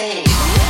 stage.